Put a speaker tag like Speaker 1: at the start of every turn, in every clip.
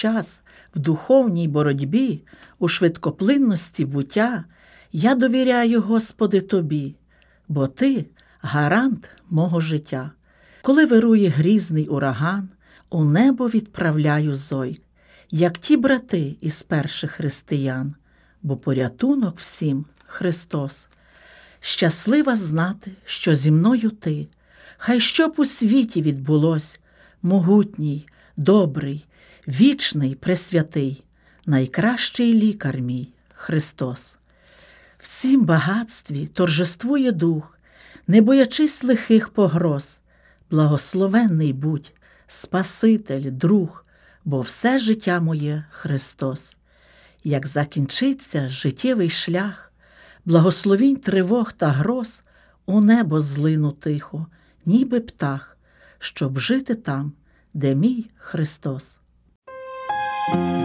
Speaker 1: час
Speaker 2: в духовній боротьбі, у швидкоплинності буття, я довіряю, Господи, Тобі, бо Ти гарант мого життя. Коли вирує грізний ураган, у небо відправляю зойк, як ті брати із перших християн, бо порятунок всім Христос. Щаслива знати, що зі мною ти, хай щоб у світі відбулось, могутній, добрий, вічний пресвятий, найкращий лікар мій Христос. В цім багатстві торжествує дух, не боячись лихих погроз, благословенний будь, Спаситель, друг, бо все життя моє Христос. Як закінчиться життєвий шлях, благословінь тривог та гроз у небо злину тихо, ніби птах, щоб жити там, де мій Христос.
Speaker 3: Thank
Speaker 4: you.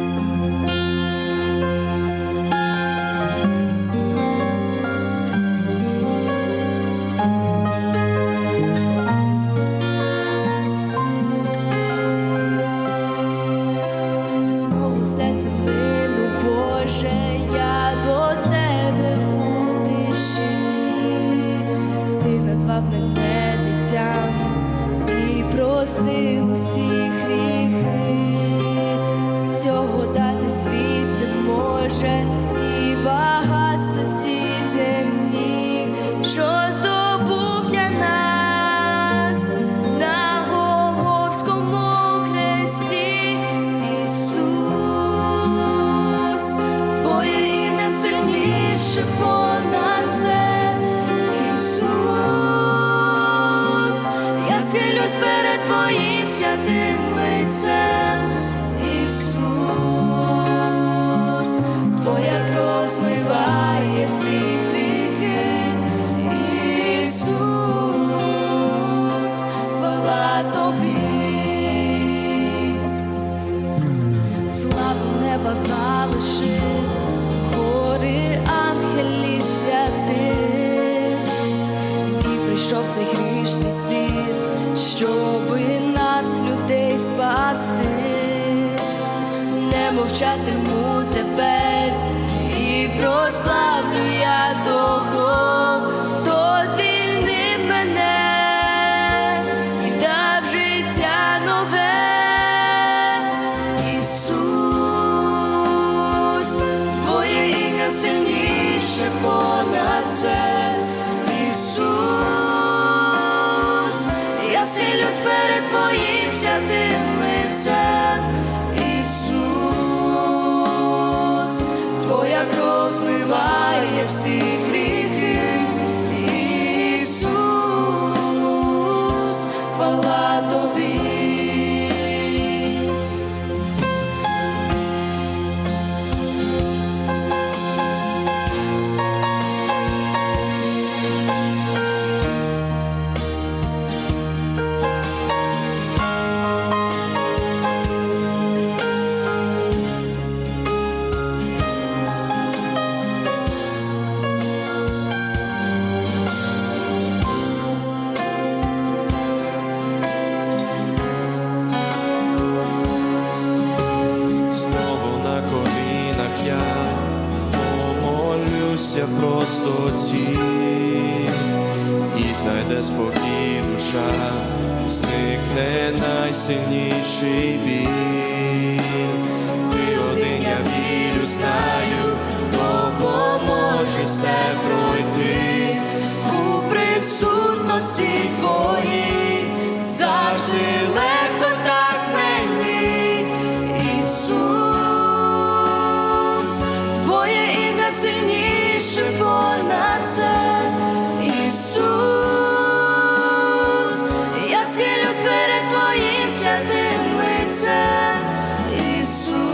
Speaker 4: душі твої, завжди легко так мені, Ісус, Твоє ім'я сильніше понад все, Ісус, я сілюсь перед Твоїм святим лицем, Ісус,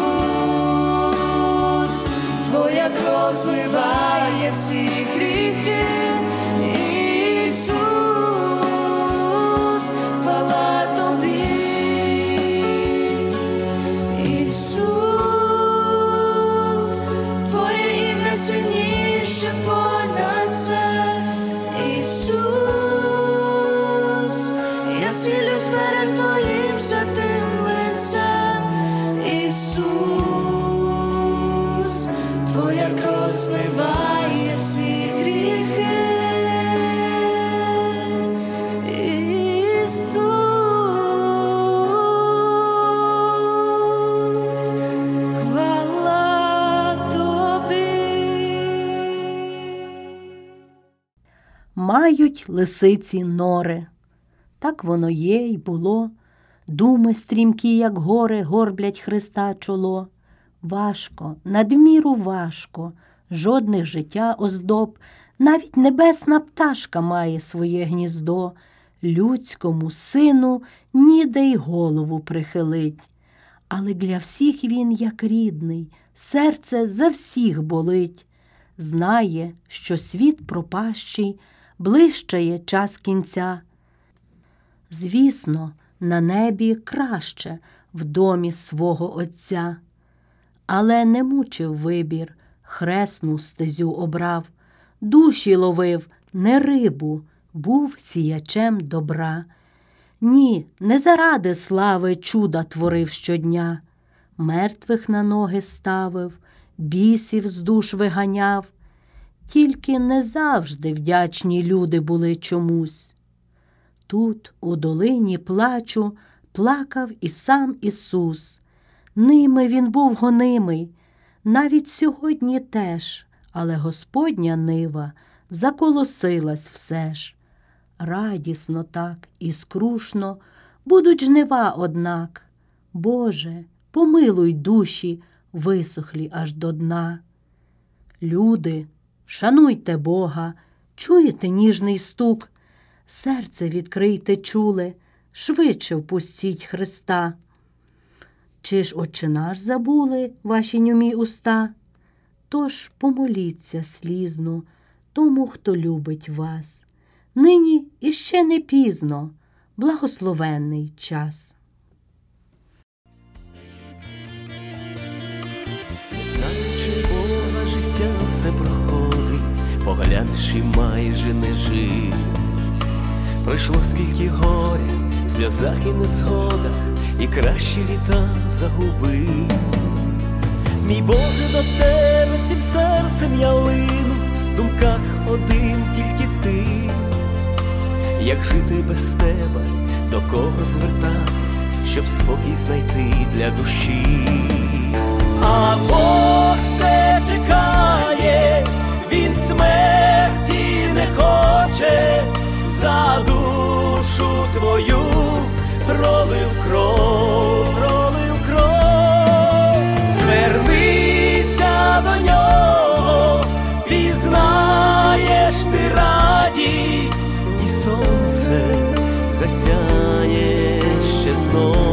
Speaker 4: Твоя кров зливає всі гріхи. Jesus.
Speaker 5: Мають лисиці нори. Так воно є й було. Думи стрімкі, як гори, горблять Христа чоло. Важко, надміру важко, жодних життя оздоб, навіть небесна пташка має своє гніздо, людському сину ніде й голову прихилить. Але для всіх він як рідний, серце за всіх болить. Знає, що світ пропащий, блищає час кінця. Звісно, на небі краще в домі свого Отця. Але не мучив вибір, хресну стезю обрав, душі ловив, не рибу, був сіячем добра. Ні, не заради слави чуда творив щодня, мертвих на ноги ставив, бісів з душ виганяв, тільки не завжди вдячні люди були чомусь. Тут, у долині плачу, плакав і сам Ісус. Ними він був гонимий, навіть сьогодні теж, але Господня нива заколосилась все ж. Радісно так і скрушно будуть жнива, однак. Боже, помилуй душі, висохлі аж до дна. Люди, шануйте Бога, чуєте ніжний стук, серце відкрийте чуле, швидше впустіть Христа. Чи ж Отче наш забули ваші нюмі уста? Тож помоліться слізно тому, хто любить вас. Нині іще не пізно, благословенний час.
Speaker 3: Знаючи Бога, життя все проходить, поглянеш і майже не жив. Пройшло скільки горя, в сльозах і незгодах, і кращі літа загубив. Мій Боже, до тебе всім серцем я лину, в думках один тільки ти. Як жити без тебе, до кого звертатись, щоб спокій знайти для душі. А Бог все чекає, смерті не хоче, за душу твою. Пролив кров, пролив кров, звернися до нього, пізнаєш ти радість, і сонце засяє ще знов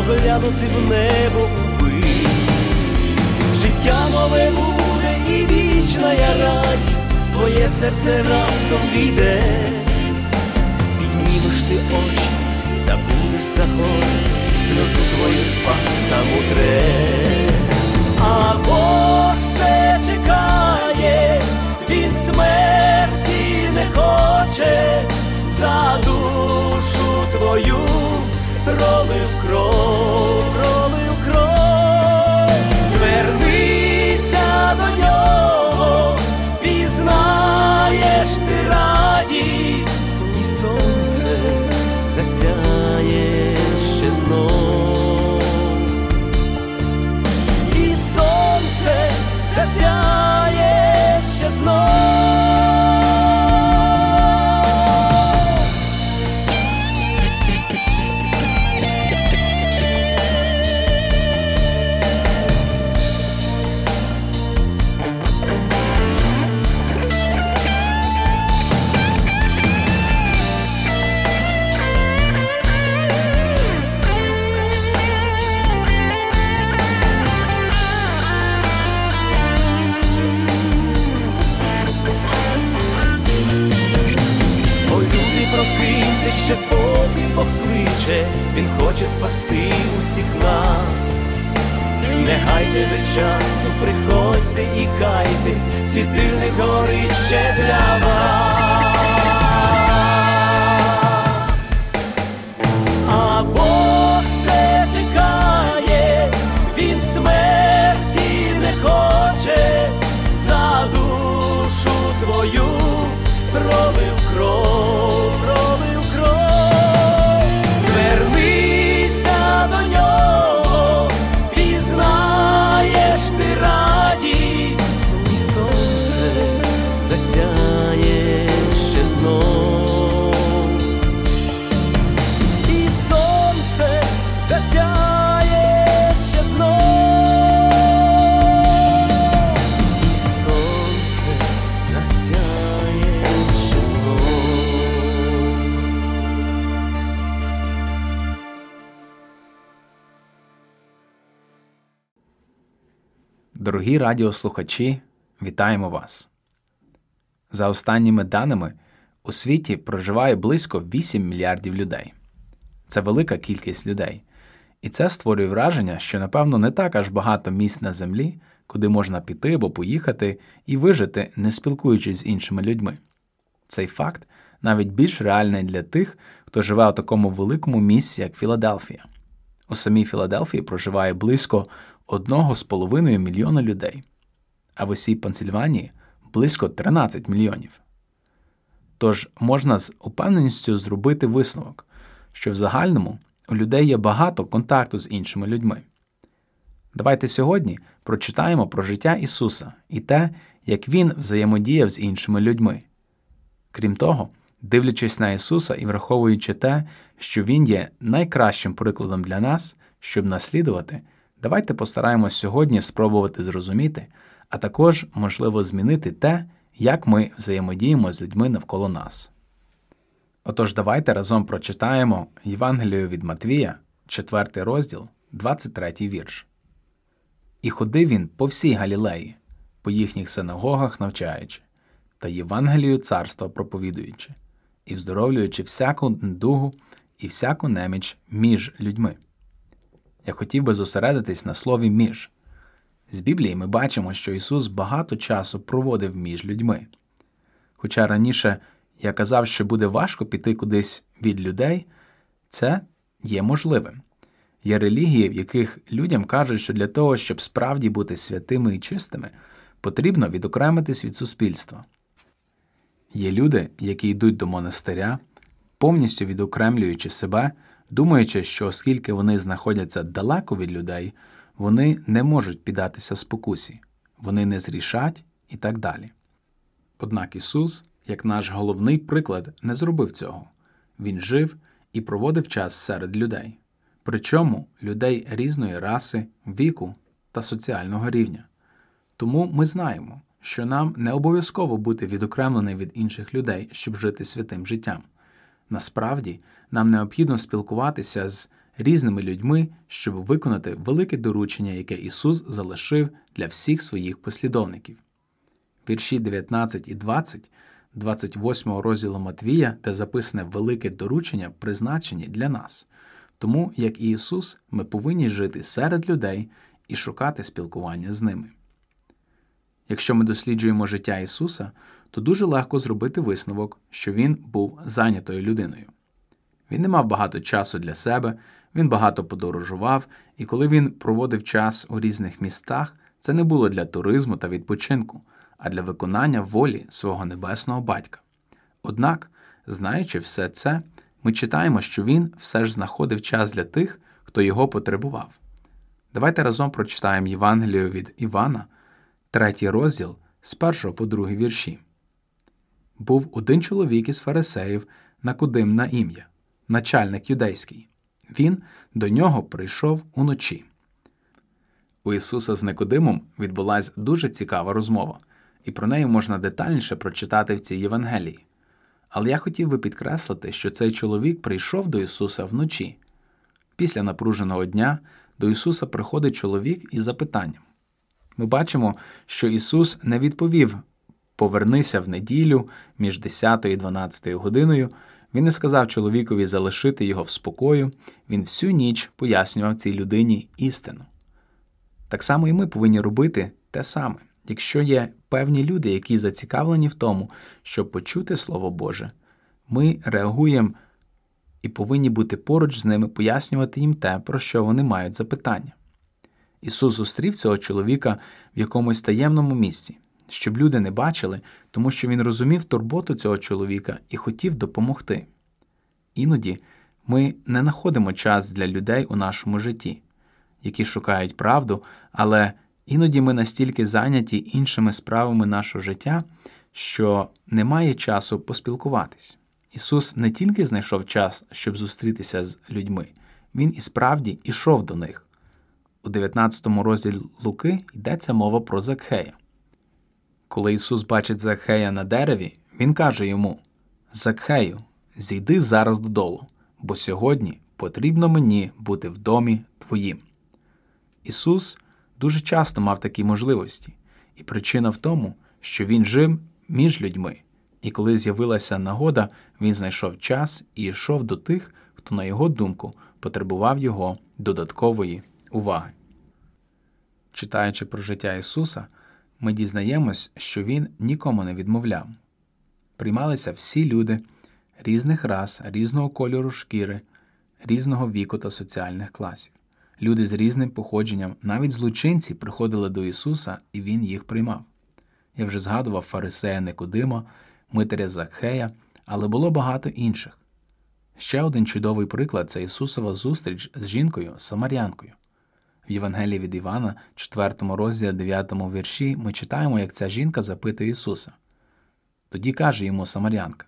Speaker 3: споглянути в небо увись. Життя нове буде і вічна я радість, твоє серце раптом війде. Піднімеш ти очі, забудеш за сльозу твою спаса мудре. А Бог все чекає, він смерті не хоче, за душу твою пролив кров, пролив кров, звернися до нього, пізнаєш ти радість і сонце засяє ще знов, і сонце засяє ще знов. ти ще поки покличе, він хоче спасти усіх нас, не гайте ви часу, приходьте і кайтесь, світильник горить ще для вас, а Бог все чекає, він смерті не хоче за душу твою проливає.
Speaker 6: Дорогі радіослухачі, вітаємо вас! За останніми даними, у світі проживає близько 8 мільярдів людей. Це велика кількість людей. І це створює враження, що, напевно, не так аж багато місць на землі, куди можна піти або поїхати і вижити, не спілкуючись з іншими людьми. Цей факт навіть більш реальний для тих, хто живе у такому великому місці, як Філадельфія. У самій Філадельфії проживає близько 1,5 мільйона людей, а в усій Пенсильванії близько 13 мільйонів. Тож можна з упевненістю зробити висновок, що в загальному у людей є багато контакту з іншими людьми. Давайте сьогодні прочитаємо про життя Ісуса і те, як Він взаємодіяв з іншими людьми. Крім того, дивлячись на Ісуса і враховуючи те, що Він є найкращим прикладом для нас, щоб наслідувати, давайте постараємось сьогодні спробувати зрозуміти, а також, можливо, змінити те, як ми взаємодіємо з людьми навколо нас. Отож, давайте разом прочитаємо Євангелію від Матвія, 4 розділ, 23 вірш. І ходив він по всій Галілеї, по їхніх синагогах навчаючи, та Євангелію царства проповідуючи, і вздоровлюючи всяку недугу і всяку неміч між людьми. Я хотів би зосередитись на слові між. З Біблії ми бачимо, що Ісус багато часу проводив між людьми. Хоча раніше я казав, що буде важко піти кудись від людей, це є можливим. Є релігії, в яких людям кажуть, що для того, щоб справді бути святими і чистими, потрібно відокремитись від суспільства. Є люди, які йдуть до монастиря, повністю відокремлюючи себе, думаючи, що оскільки вони знаходяться далеко від людей, вони не можуть піддатися спокусі, вони не зрішать і так далі. Однак Ісус, як наш головний приклад, не зробив цього. Він жив і проводив час серед людей, причому людей різної раси, віку та соціального рівня. Тому ми знаємо, що нам не обов'язково бути відокремлений від інших людей, щоб жити святим життям. Насправді, нам необхідно спілкуватися з різними людьми, щоб виконати велике доручення, яке Ісус залишив для всіх своїх послідовників. Вірші 19 і 20, 28 розділу Матвія, де записане велике доручення, призначені для нас. Тому, як і Ісус, ми повинні жити серед людей і шукати спілкування з ними. Якщо ми досліджуємо життя Ісуса, то дуже легко зробити висновок, що Він був зайнятою людиною. Він не мав багато часу для себе, він багато подорожував, і коли він проводив час у різних містах, це не було для туризму та відпочинку, а для виконання волі свого небесного батька. Однак, знаючи все це, ми читаємо, що він все ж знаходив час для тих, хто його потребував. Давайте разом прочитаємо Євангелію від Івана, третій розділ з першого по другий вірші. Був один чоловік із фарисеїв Накудим на ім'я, начальник юдейський. Він до нього прийшов уночі. У Ісуса з Никодимом відбулася дуже цікава розмова, і про неї можна детальніше прочитати в цій Євангелії. Але я хотів би підкреслити, що цей чоловік прийшов до Ісуса вночі. Після напруженого дня до Ісуса приходить чоловік із запитанням. Ми бачимо, що Ісус не відповів Повернися в неділю між 10 і 12 годиною. Він не сказав чоловікові залишити його в спокою, він всю ніч пояснював цій людині істину. Так само і ми повинні робити те саме. Якщо є певні люди, які зацікавлені в тому, щоб почути Слово Боже, ми реагуємо і повинні бути поруч з ними, пояснювати їм те, про що вони мають запитання. Ісус зустрів цього чоловіка в якомусь таємному місці, щоб люди не бачили, тому що він розумів турботу цього чоловіка і хотів допомогти. Іноді ми не знаходимо час для людей у нашому житті, які шукають правду, але іноді ми настільки зайняті іншими справами нашого життя, що немає часу поспілкуватись. Ісус не тільки знайшов час, щоб зустрітися з людьми, Він і справді ішов до них. У 19 розділі Луки йдеться мова про Закхея. Коли Ісус бачить Закхея на дереві, Він каже йому: Закхею, зійди зараз додолу, бо сьогодні потрібно мені бути в домі твоїм. Ісус дуже часто мав такі можливості, і причина в тому, що Він жив між людьми, і коли з'явилася нагода, Він знайшов час і йшов до тих, хто, на його думку, потребував його додаткової уваги. Читаючи про життя Ісуса, ми дізнаємось, що Він нікому не відмовляв. Приймалися всі люди різних рас, різного кольору шкіри, різного віку та соціальних класів. Люди з різним походженням, навіть злочинці приходили до Ісуса, і Він їх приймав. Я вже згадував фарисея Никодима, Митаря Закхея, але було багато інших. Ще один чудовий приклад це Ісусова зустріч з жінкою Самарянкою. В Євангелії від Івана, 4 розділі 9 вірші, ми читаємо, як ця жінка запитує Ісуса. Тоді каже йому Самарянка: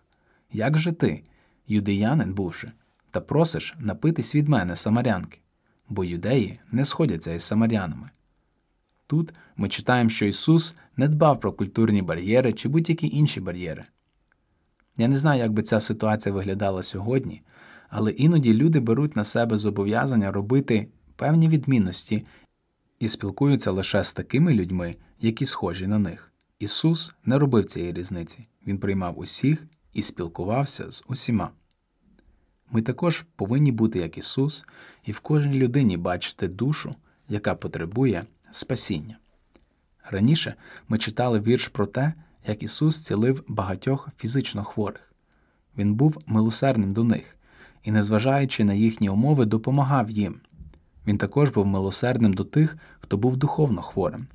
Speaker 6: Як же ти, юдеянин бувши, та просиш напитись від мене самарянки, бо юдеї не сходяться із самарянами. Тут ми читаємо, що Ісус не дбав про культурні бар'єри чи будь-які інші бар'єри. Я не знаю, як би ця ситуація виглядала сьогодні, але іноді люди беруть на себе зобов'язання робити певні відмінності і спілкуються лише з такими людьми, які схожі на них. Ісус не робив цієї різниці, Він приймав усіх і спілкувався з усіма. Ми також повинні бути як Ісус, і в кожній людині бачити душу, яка потребує спасіння. Раніше ми читали вірш про те, як Ісус цілив багатьох фізично хворих. Він був милосердним до них і, незважаючи на їхні умови, допомагав їм. Він також був милосердним до тих, хто був духовно хворим.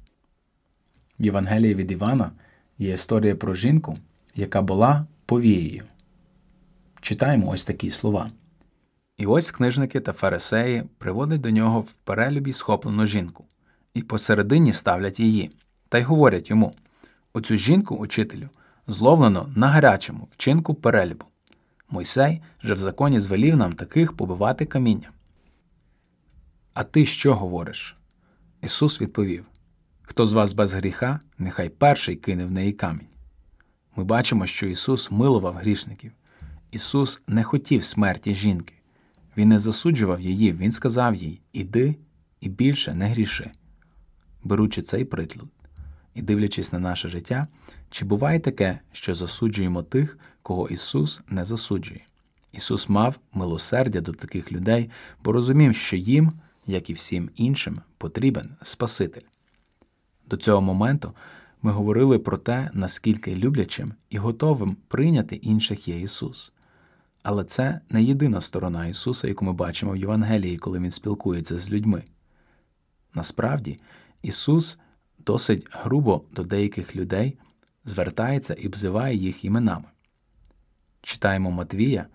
Speaker 6: В Євангелії від Івана є історія про жінку, яка була повією. Читаємо ось такі слова. І ось книжники та фарисеї приводять до нього в перелюбі схоплену жінку, і посередині ставлять її, та й говорять йому Оцю жінку, учителю, зловлено на гарячому вчинку перелюбу. Мойсей же в законі звелів нам таких побивати камінням. А ти що говориш? Ісус відповів Хто з вас без гріха, нехай перший кине в неї камінь. Ми бачимо, що Ісус милував грішників. Ісус не хотів смерті жінки. Він не засуджував її, Він сказав їй Іди і більше не гріши. Беручи цей приклад і дивлячись на наше життя, чи буває таке, що засуджуємо тих, кого Ісус не засуджує? Ісус мав милосердя до таких людей, бо розумів, що їм, як і всім іншим, потрібен Спаситель. До цього моменту ми говорили про те, наскільки люблячим і готовим прийняти інших є Ісус. Але це не єдина сторона Ісуса, яку ми бачимо в Євангелії, коли Він спілкується з людьми. Насправді, Ісус досить грубо до деяких людей звертається і обзиває їх іменами. Читаємо Матвія,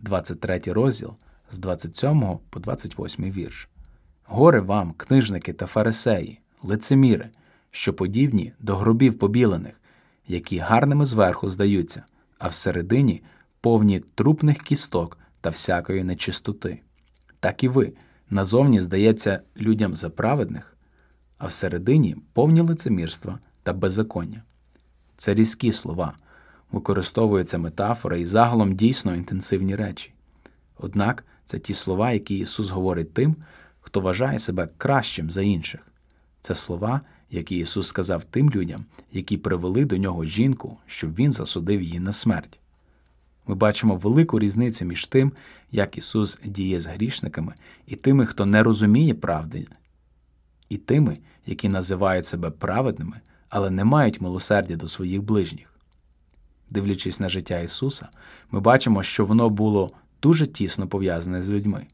Speaker 6: 23 розділ з 27 по 28 вірш. Горе вам, книжники та фарисеї, лицеміри, що подібні до гробів побілених, які гарними зверху здаються, а всередині повні трупних кісток та всякої нечистоти. Так і ви назовні здається людям за праведних, а всередині повні лицемірства та беззаконня. Це різкі слова, використовується метафора і загалом дійсно інтенсивні речі. Однак це ті слова, які Ісус говорить тим, хто вважає себе кращим за інших. Це слова, які Ісус сказав тим людям, які привели до нього жінку, щоб Він засудив її на смерть. Ми бачимо велику різницю між тим, як Ісус діє з грішниками, і тими, хто не розуміє правди, і тими, які називають себе праведними, але не мають милосердя до своїх ближніх. Дивлячись на життя Ісуса, ми бачимо, що воно було дуже тісно пов'язане з людьми,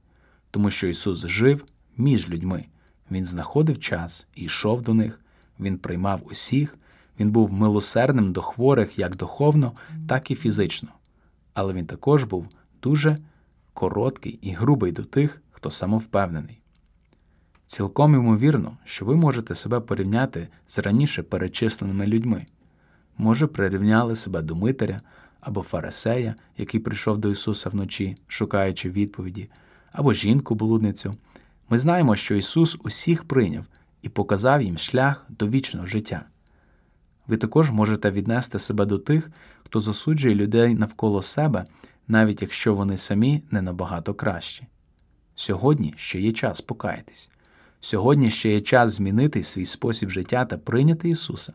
Speaker 6: тому що Ісус жив між людьми. Він знаходив час і йшов до них, Він приймав усіх, Він був милосердним до хворих як духовно, так і фізично. Але він також був дуже короткий і грубий до тих, хто самовпевнений. Цілком ймовірно, що ви можете себе порівняти з раніше перечисленими людьми. Може, прирівняли себе до Митаря або Фарисея, який прийшов до Ісуса вночі, шукаючи відповіді, або жінку-блудницю. Ми знаємо, що Ісус усіх прийняв і показав їм шлях до вічного життя. Ви також можете віднести себе до тих, хто засуджує людей навколо себе, навіть якщо вони самі не набагато кращі. Сьогодні ще є час покаятись. Сьогодні ще є час змінити свій спосіб життя та прийняти Ісуса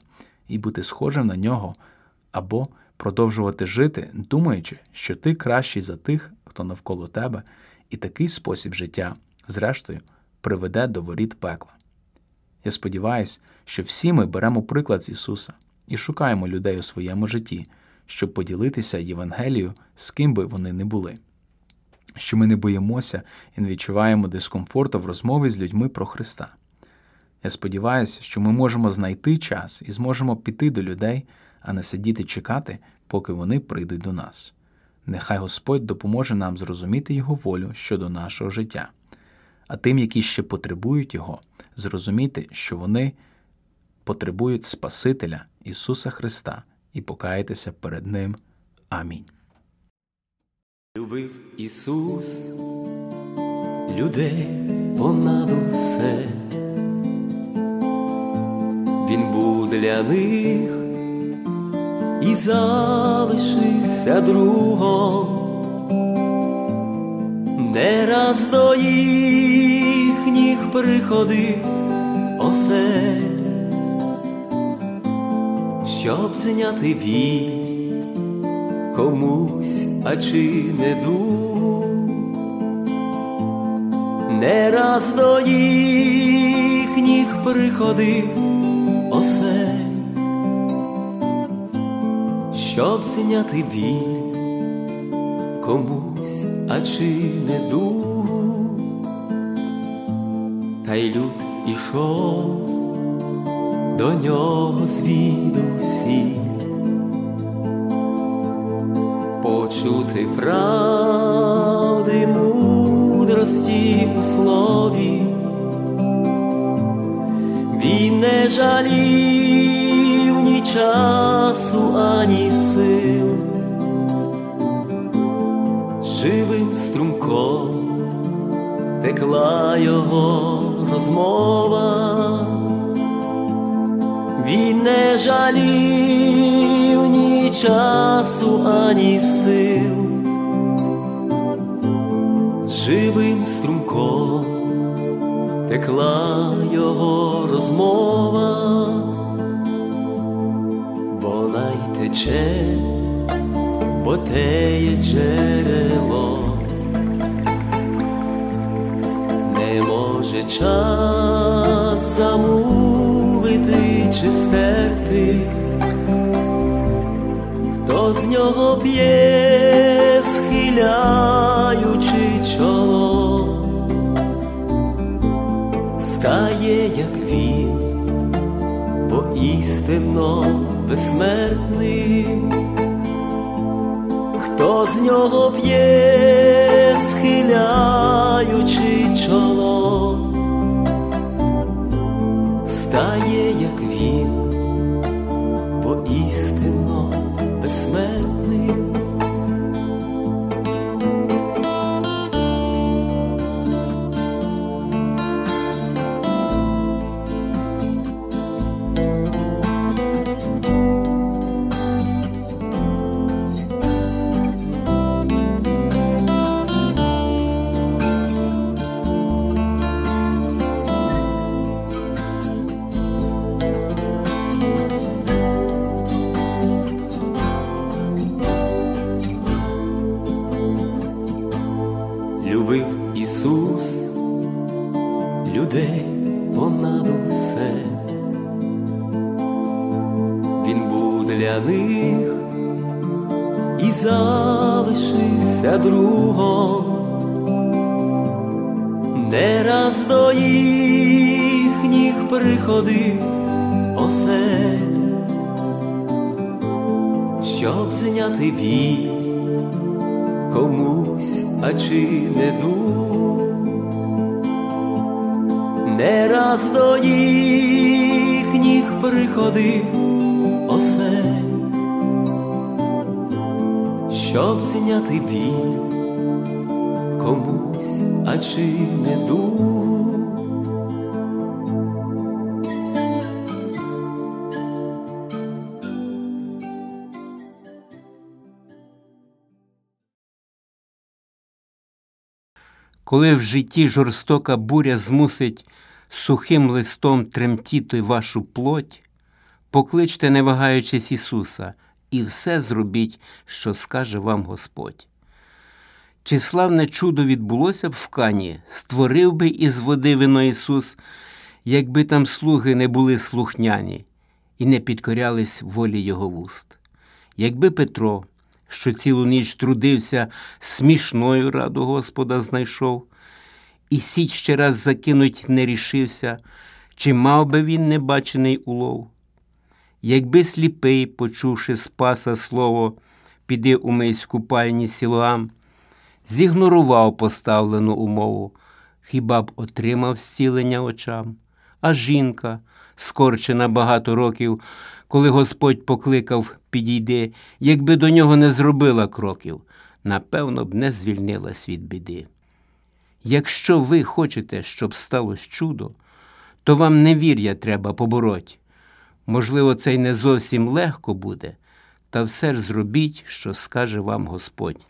Speaker 6: і бути схожим на нього, або продовжувати жити, думаючи, що ти кращий за тих, хто навколо тебе, і такий спосіб життя, зрештою, приведе до воріт пекла. Я сподіваюся, що всі ми беремо приклад з Ісуса і шукаємо людей у своєму житті, щоб поділитися Євангелією з ким би вони не були. Що ми не боїмося і не відчуваємо дискомфорту в розмові з людьми про Христа. Я сподіваюся, що ми можемо знайти час і зможемо піти до людей, а не сидіти чекати, поки вони прийдуть до нас. Нехай Господь допоможе нам зрозуміти Його волю щодо нашого життя, а тим, які ще потребують Його, зрозуміти, що вони потребують Спасителя Ісуса Христа і покаятися перед Ним. Амінь.
Speaker 3: Любив Ісус людей понад усе. Він був для них і залишився другом. Не раз до їхніх приходив осель, щоб зняти біль комусь, а чи не дух. Не раз до їхніх приходив осель, щоб зняти біль комусь, а чи не дух. Та й люд ішов до нього звідусіль почути правди мудрості у слові, він не жалів ні часу, ані сил, струмком текла його розмова. Він не жалів ні часу, ані сил, живим струмком текла його розмова, вона й тече, бо теє джерело, може час замулити чи стерти, хто з нього п'є, схиляючи чоло, стає, як він, бо істинно безсмертним, хто з нього п'є, схиляючи зняти біль комусь, а чи не дух.
Speaker 7: Коли в житті жорстока буря змусить сухим листом тремтіти вашу плоть, покличте, не вагаючись Ісуса, і все зробіть, що скаже вам Господь. Чи славне чудо відбулося б в Кані, створив би із води вино Ісус, якби там слуги не були слухняні і не підкорялись волі Його вуст. Якби Петро, що цілу ніч трудився, смішною раду Господа знайшов, і січ ще раз закинуть не рішився, чи мав би він небачений улов? Якби сліпий, почувши спаса слово, піди умись в купальні Сілоам, зігнорував поставлену умову, хіба б отримав зцілення очам? А жінка, скорчена багато років, коли Господь покликав підійди, якби до нього не зробила кроків, напевно б не звільнилась від біди. Якщо ви хочете, щоб сталося чудо, то вам невір'я треба побороть. Можливо, це й не зовсім легко буде, та все ж зробіть, що скаже вам Господь.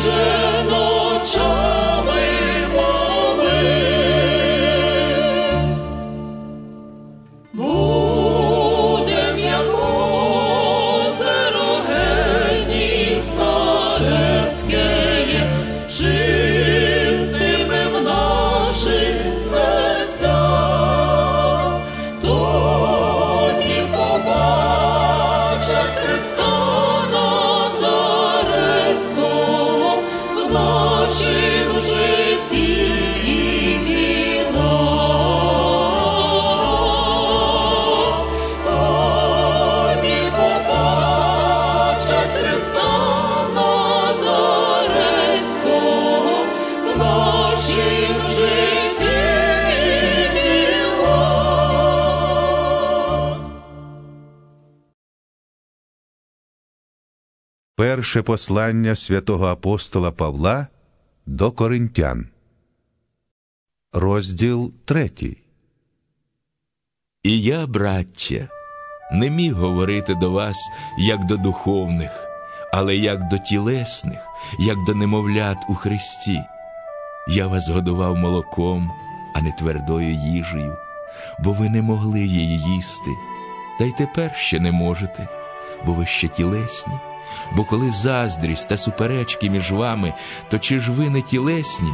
Speaker 4: Jesus.
Speaker 8: Перше послання святого апостола Павла до Коринтян. Розділ третій.
Speaker 9: І я, браття, не міг говорити до вас як до духовних, але як до тілесних, як до немовлят у Христі. Я вас годував молоком, а не твердою їжею, бо ви не могли її їсти, та й тепер ще не можете, бо ви ще тілесні. Бо коли заздрість та суперечки між вами, то чи ж ви не тілесні,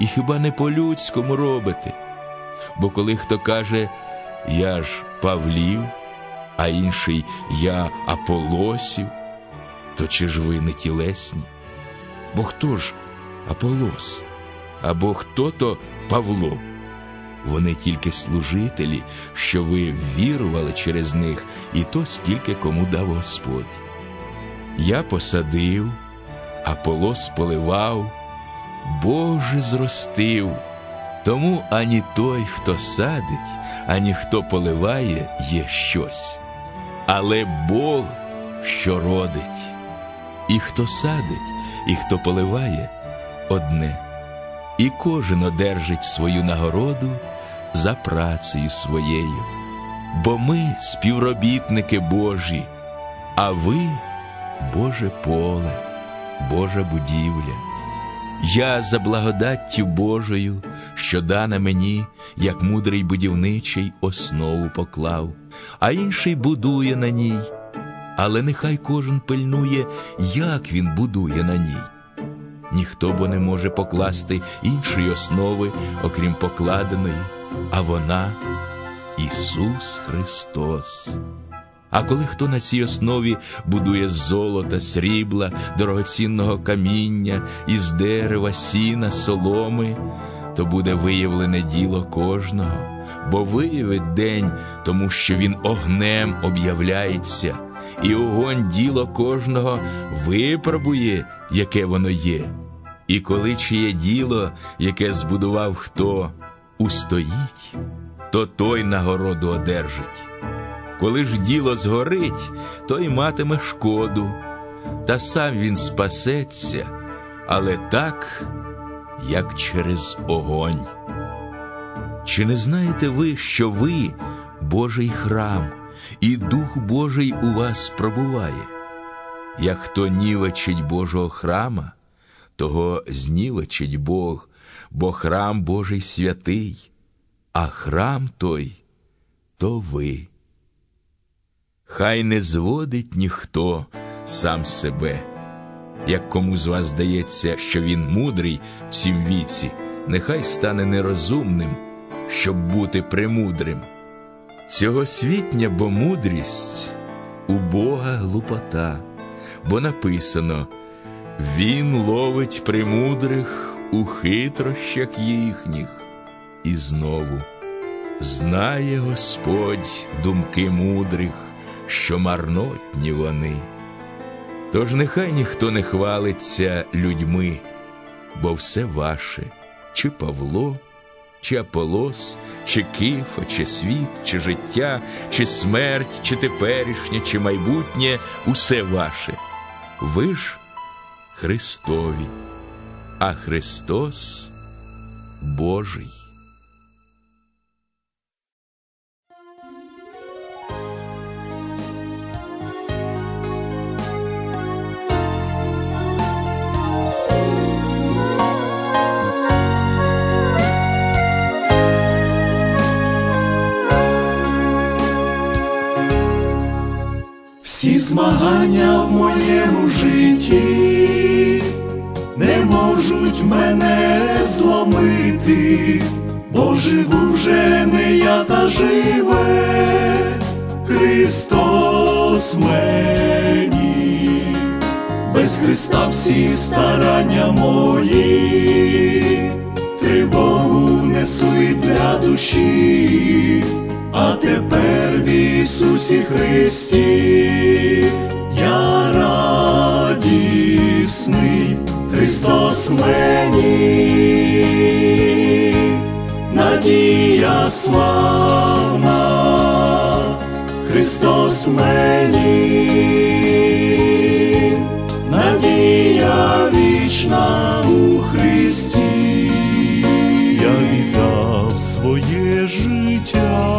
Speaker 9: і хіба не по-людському робите? Бо коли хто каже, я ж Павлів, а інший я Аполосів, то чи ж ви не тілесні? Бо хто ж Аполос? Або хто то Павло? Вони тільки служителі, що ви вірували через них, і то скільки кому дав Господь. Я посадив, Аполос поливав, Боже зростив. Тому ані той, хто садить, ані хто поливає, є щось. Але Бог, що родить. І хто садить, і хто поливає одне. І кожен одержить свою нагороду за працею своєю. Бо ми співробітники Божі, а ви Боже поле, Божа будівля. Я за благодаттю Божою, що дана мені, як мудрий будівничий, основу поклав, а інший будує на ній. Але нехай кожен пильнує, як він будує на ній. Ніхто бо не може покласти іншої основи, окрім покладеної, а вона Ісус Христос. А коли хто на цій основі будує золота, срібла, дорогоцінного каміння, із дерева, сіна, соломи, то буде виявлене діло кожного, бо виявить день, тому що він огнем об'являється, і огонь діло кожного випробує, яке воно є. І коли чиє діло, яке збудував хто, устоїть, то той нагороду одержить. Коли ж діло згорить, той матиме шкоду, та сам він спасеться, але так, як через огонь. Чи не знаєте ви, що ви Божий храм, і Дух Божий у вас пробуває? Як хто нівечить Божого храма, того знівечить Бог, бо храм Божий святий, а храм той то ви. Хай не зводить ніхто сам себе. Як кому з вас здається, що він мудрий в цім віці, нехай стане нерозумним, щоб бути премудрим. Цьогосвітня, бо мудрість у Бога глупота, бо написано Він ловить премудрих у хитрощах їхніх. І знову знає Господь думки мудрих що марнотні вони. Тож нехай ніхто не хвалиться людьми, бо все ваше, чи Павло, чи Аполос, чи Кифа, чи світ, чи життя, чи смерть, чи теперішнє, чи майбутнє усе ваше. Ви ж Христові, а Христос Божий.
Speaker 3: Всі змагання в моєму житті не можуть мене зломити, бо живу вже не я та живе Христос мені, без Христа всі старання мої, тривогу несли для душі а тепер в Ісусі Христі, радісний, Христос мені, надія славна, Христос мені,
Speaker 10: надія вічна у Христі.
Speaker 11: Я віддав своє життя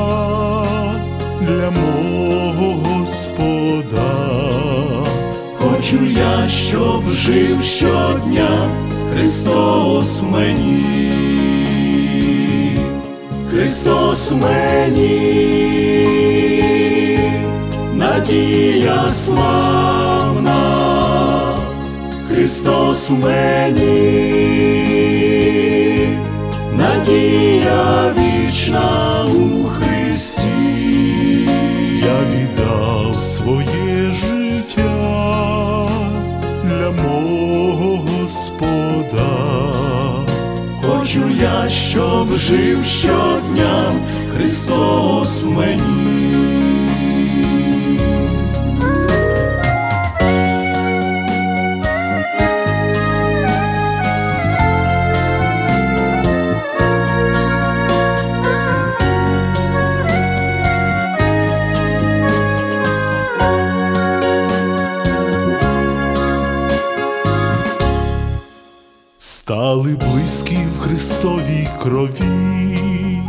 Speaker 11: для мого
Speaker 10: Хочу я, щоб жив щодня Христос мені, Христос мені, надія славна, Христос мені, надія вічна у Христі.
Speaker 11: Я віддав своє мого Господа.
Speaker 10: Хочу я, щоб жив щодня Христос мені.
Speaker 11: Стали близькі в Христовій крові,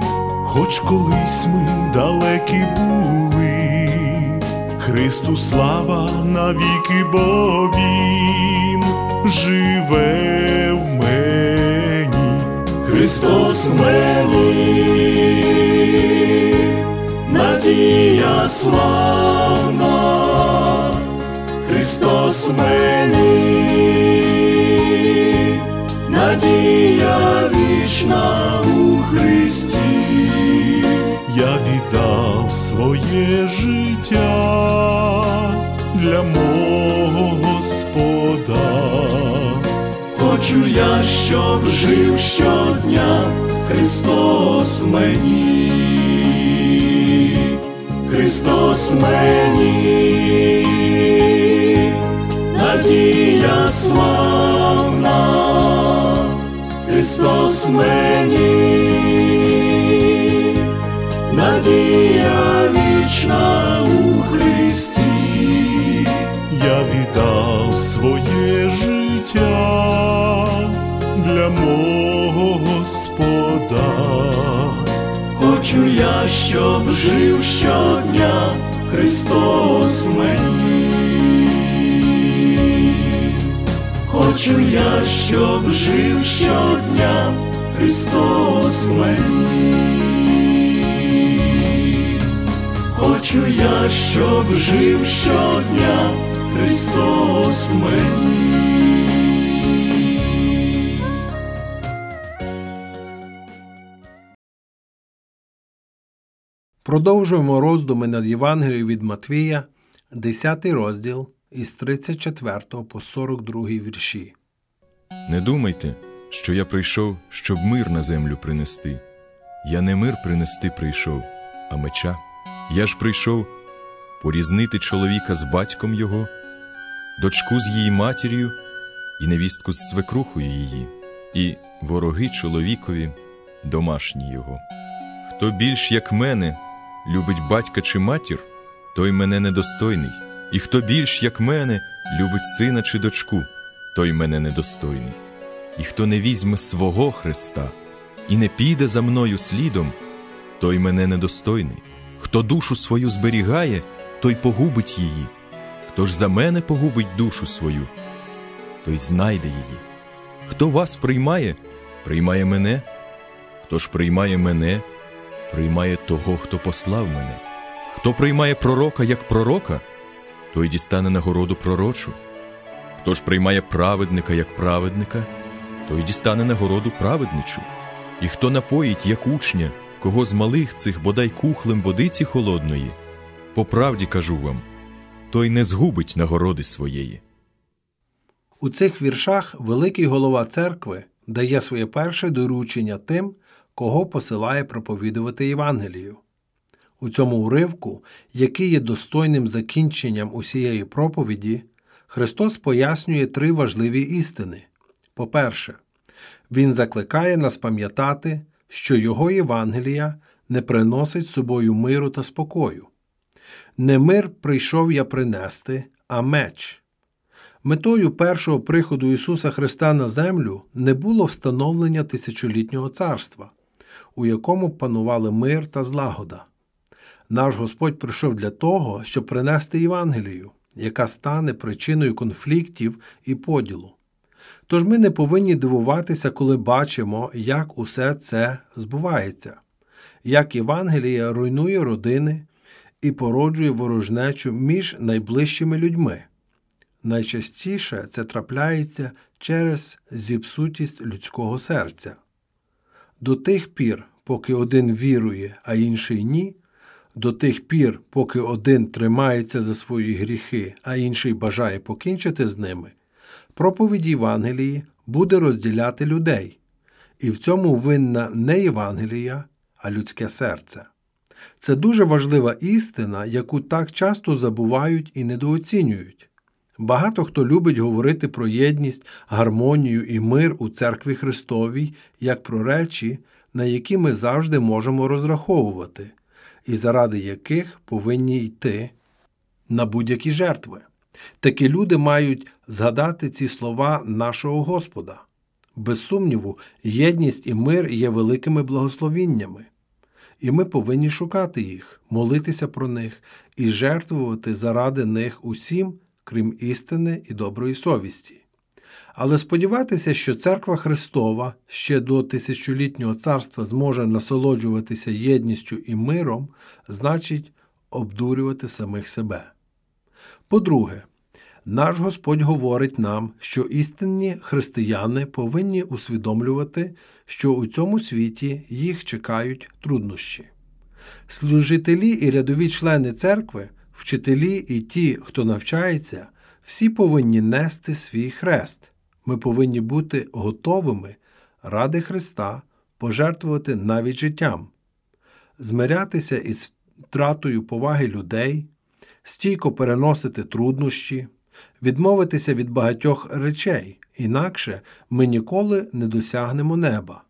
Speaker 11: хоч колись ми далекі були, Христу слава навіки, бо Він живе в мені.
Speaker 10: Христос в мені, надія славна, Христос в мені, надія вічна у Христі.
Speaker 11: Я віддав своє життя для мого Господа.
Speaker 10: Хочу я, щоб жив щодня Христос мені, Христос мені, надія славна, Христос мені, надія вічна у Христі.
Speaker 11: Я віддав своє життя для мого Господа.
Speaker 10: Хочу я, щоб жив щодня Христос мені. Хочу я, щоб жив щодня Христос в мені. Хочу я, щоб жив щодня Христос в мені.
Speaker 12: Продовжуємо роздуми над Євангелією від Матвія, 10 розділ із 34 по 42 вірші.
Speaker 13: Не думайте, що я прийшов, щоб мир на землю принести. Я не мир принести прийшов, а меча. Я ж прийшов порізнити чоловіка з батьком його, дочку з її матір'ю і невістку з цвекрухою її, і вороги чоловікові домашні його. Хто більш як мене любить батька чи матір, той мене недостойний, і хто більш як мене любить сина чи дочку, той мене недостойний. І хто не візьме свого Христа і не піде за мною слідом, той мене недостойний. Хто душу свою зберігає, той погубить її. Хто ж за мене погубить душу свою, той знайде її. Хто вас приймає, приймає мене, хто ж приймає мене, приймає того, хто послав мене. Хто приймає пророка як пророка, той дістане нагороду пророчу. Хто ж приймає праведника як праведника, той дістане нагороду праведничу. І хто напоїть як учня, кого з малих цих бодай кухлем водиці холодної, по правді кажу вам, той не згубить нагороди своєї.
Speaker 12: У цих віршах великий голова церкви дає своє перше доручення тим, кого посилає проповідувати Євангелію. У цьому уривку, який є достойним закінченням усієї проповіді, Христос пояснює три важливі істини. По-перше, Він закликає нас пам'ятати, що Його Євангелія не приносить собою миру та спокою. Не мир прийшов я принести, а меч. Метою першого приходу Ісуса Христа на землю не було встановлення тисячолітнього царства, у якому панували мир та злагода. Наш Господь прийшов для того, щоб принести Євангелію, яка стане причиною конфліктів і поділу. Тож ми не повинні дивуватися, коли бачимо, як усе це збувається, як Євангелія руйнує родини і породжує ворожнечу між найближчими людьми. Найчастіше це трапляється через зіпсутість людського серця. До тих пір, поки один вірує, а інший ні, до тих пір, поки один тримається за свої гріхи, а інший бажає покінчити з ними, проповідь Євангелії буде розділяти людей, і в цьому винна не Євангелія, а людське серце. Це дуже важлива істина, яку так часто забувають і недооцінюють. Багато хто любить говорити про єдність, гармонію і мир у церкві Христовій як про речі, на які ми завжди можемо розраховувати, і заради яких повинні йти на будь-які жертви. Такі люди мають згадати ці слова нашого Господа. Без сумніву, єдність і мир є великими благословіннями, і ми повинні шукати їх, молитися про них і жертвувати заради них усім, крім істини і доброї совісті. Але сподіватися, що церква Христова ще до тисячолітнього царства зможе насолоджуватися єдністю і миром, значить обдурювати самих себе. По-друге, наш Господь говорить нам, що істинні християни повинні усвідомлювати, що у цьому світі їх чекають труднощі. Служителі і рядові члени церкви, вчителі і ті, хто навчається, всі повинні нести свій хрест. Ми повинні бути готовими ради Христа пожертвувати навіть життям, змирятися із втратою поваги людей, стійко переносити труднощі, відмовитися від багатьох речей, інакше ми ніколи не досягнемо неба.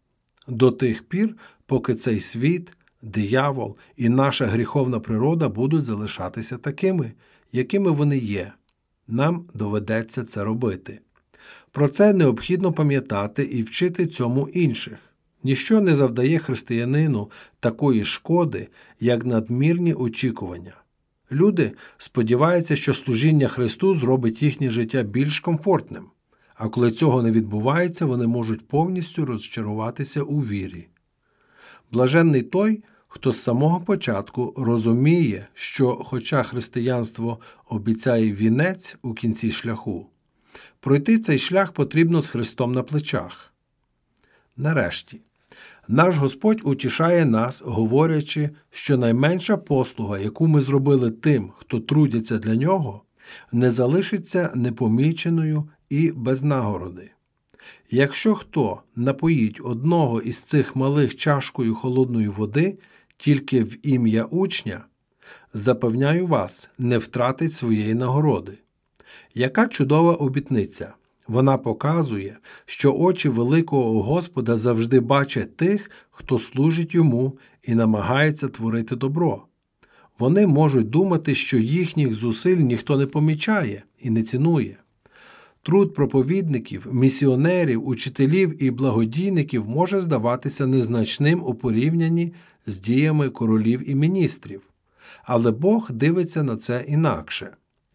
Speaker 12: До тих пір, поки цей світ, диявол і наша гріховна природа будуть залишатися такими, якими вони є. Нам доведеться це робити. Про це необхідно пам'ятати і вчити цьому інших. Ніщо не завдає християнину такої шкоди, як надмірні очікування. Люди сподіваються, що служіння Христу зробить їхнє життя більш комфортним, а коли цього не відбувається, вони можуть повністю розчаруватися у вірі. Блаженний той, хто з самого початку розуміє, що, хоча християнство обіцяє вінець у кінці шляху, пройти цей шлях потрібно з Христом на плечах. Нарешті, наш Господь утішає нас, говорячи, що найменша послуга, яку ми зробили тим, хто трудяться для нього, не залишиться непоміченою і без нагороди. Якщо хто напоїть одного із цих малих чашкою холодної води тільки в ім'я учня, запевняю вас, не втратить своєї нагороди. Яка чудова обітниця! Вона показує, що очі великого Господа завжди бачать тих, хто служить йому і намагається творити добро. Вони можуть думати, що їхніх зусиль ніхто не помічає і не цінує. Труд проповідників, місіонерів, учителів і благодійників може здаватися незначним у порівнянні з діями королів і міністрів. Але Бог дивиться на це інакше.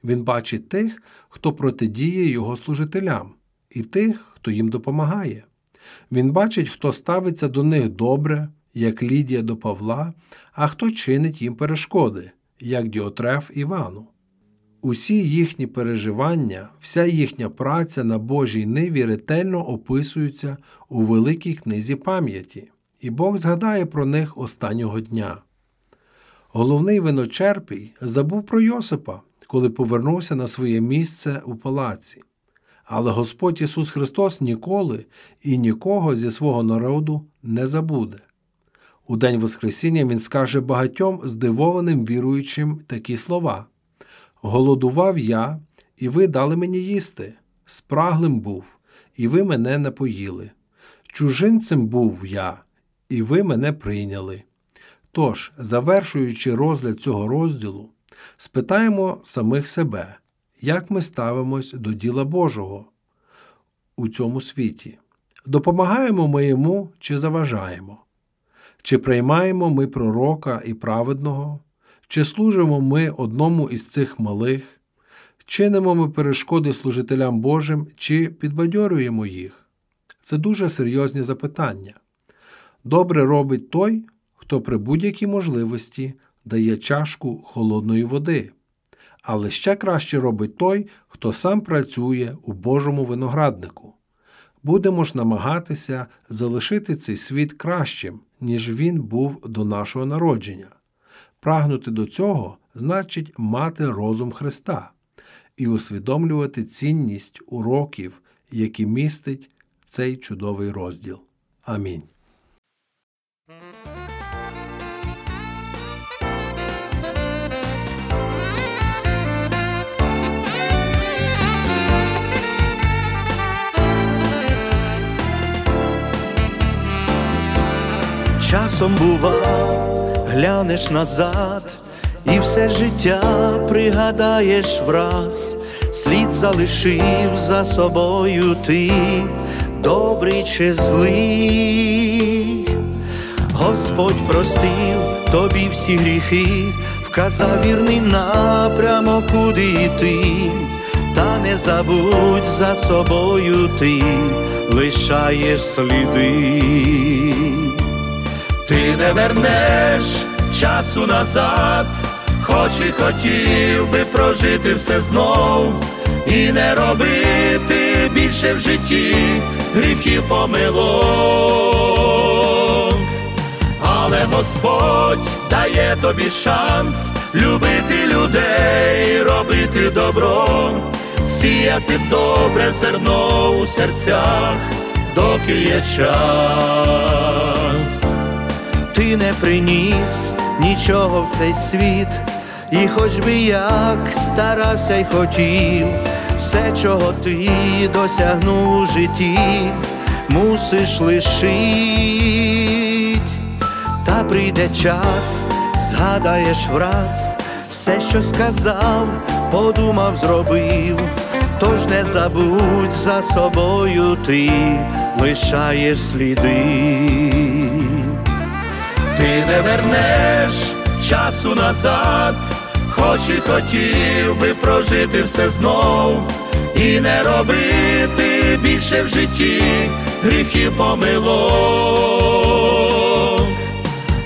Speaker 12: Він бачить тих, хто протидіє його служителям, і тих, хто їм допомагає. Він бачить, хто ставиться до них добре, як Лідія до Павла, а хто чинить їм перешкоди, як Діотреф Івану. Усі їхні переживання, вся їхня праця на Божій ниві ретельно описуються у великій книзі пам'яті, і Бог згадає про них останнього дня. Головний виночерпій забув про Йосипа, коли повернувся на своє місце у палаці. Але Господь Ісус Христос ніколи і нікого зі свого народу не забуде. У день Воскресіння Він скаже багатьом здивованим віруючим такі слова. Голодував я, і ви дали мені їсти, спраглим був, і ви мене напоїли. Чужинцем був я, і ви мене прийняли. Тож, завершуючи розгляд цього розділу, спитаємо самих себе, як ми ставимось до діла Божого у цьому світі. Допомагаємо ми йому чи заважаємо? Чи приймаємо ми пророка і праведного, чи служимо ми одному із цих малих, чинимо ми перешкоди служителям Божим, чи підбадьорюємо їх? Це дуже серйозні запитання. Добре робить той, хто при будь-якій можливості дає чашку холодної води, але ще краще робить той, хто сам працює у Божому винограднику. Будемо ж намагатися залишити цей світ кращим, ніж він був до нашого народження. Прагнути до цього значить мати розум Христа і усвідомлювати цінність уроків, які містить цей чудовий розділ. Амінь.
Speaker 14: Часом бува, глянеш назад, і все життя пригадаєш враз, слід залишив за собою ти, добрий чи злий. Господь простив тобі всі гріхи, вказав вірний напрямок, куди йти, та не забудь за собою ти, лишаєш сліди. Ти не вернеш часу назад, хоч і хотів би прожити все знов, і не робити більше в житті гріхів помилок. Але Господь дає тобі шанс любити людей, робити добро, сіяти добре зерно у серцях, доки є час ти не приніс нічого в цей світ, і хоч би як старався й хотів, все, чого ти досягнув у житті, мусиш лишить, та прийде час, згадаєш враз, все, що сказав, подумав, зробив. Тож не забудь за собою ти лишаєш сліди ти не вернеш часу назад, хоч і хотів би прожити все знов, і не робити більше в житті гріхів помилок.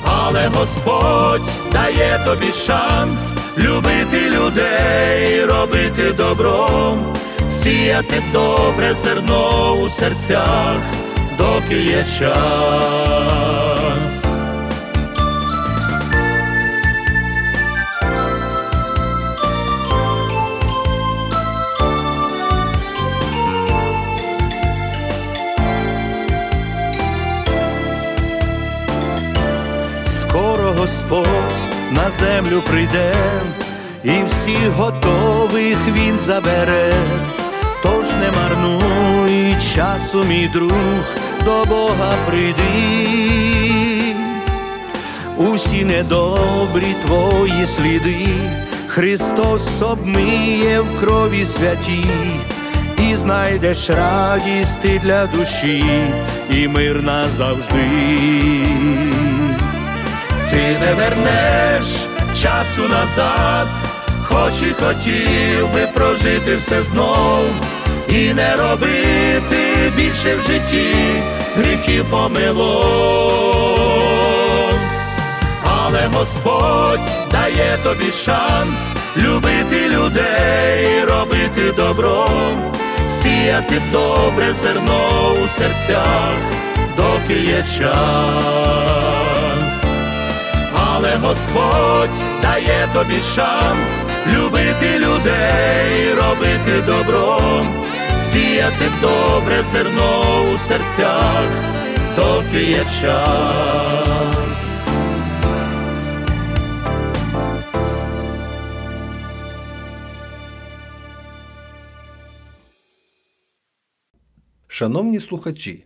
Speaker 14: Але Господь дає тобі шанс любити людей, робити добро, сіяти добре зерно у серцях, доки є час. Господь на землю прийде, і всіх готових Він забере, тож не марнуй часу, мій друг, до Бога прийди, усі недобрі твої сліди, Христос обмиє в крові святій, і знайдеш радість ти для душі, і мир назавжди ти не вернеш часу назад, хоч і хотів би прожити все знов, і не робити більше в житті гріхів помилок. Але Господь дає тобі шанс любити людей, робити добро, сіяти добре зерно у серцях, доки є час але Господь дає тобі шанс любити людей, робити добро, сіяти добре зерно у серцях, доки є час.
Speaker 12: Шановні слухачі,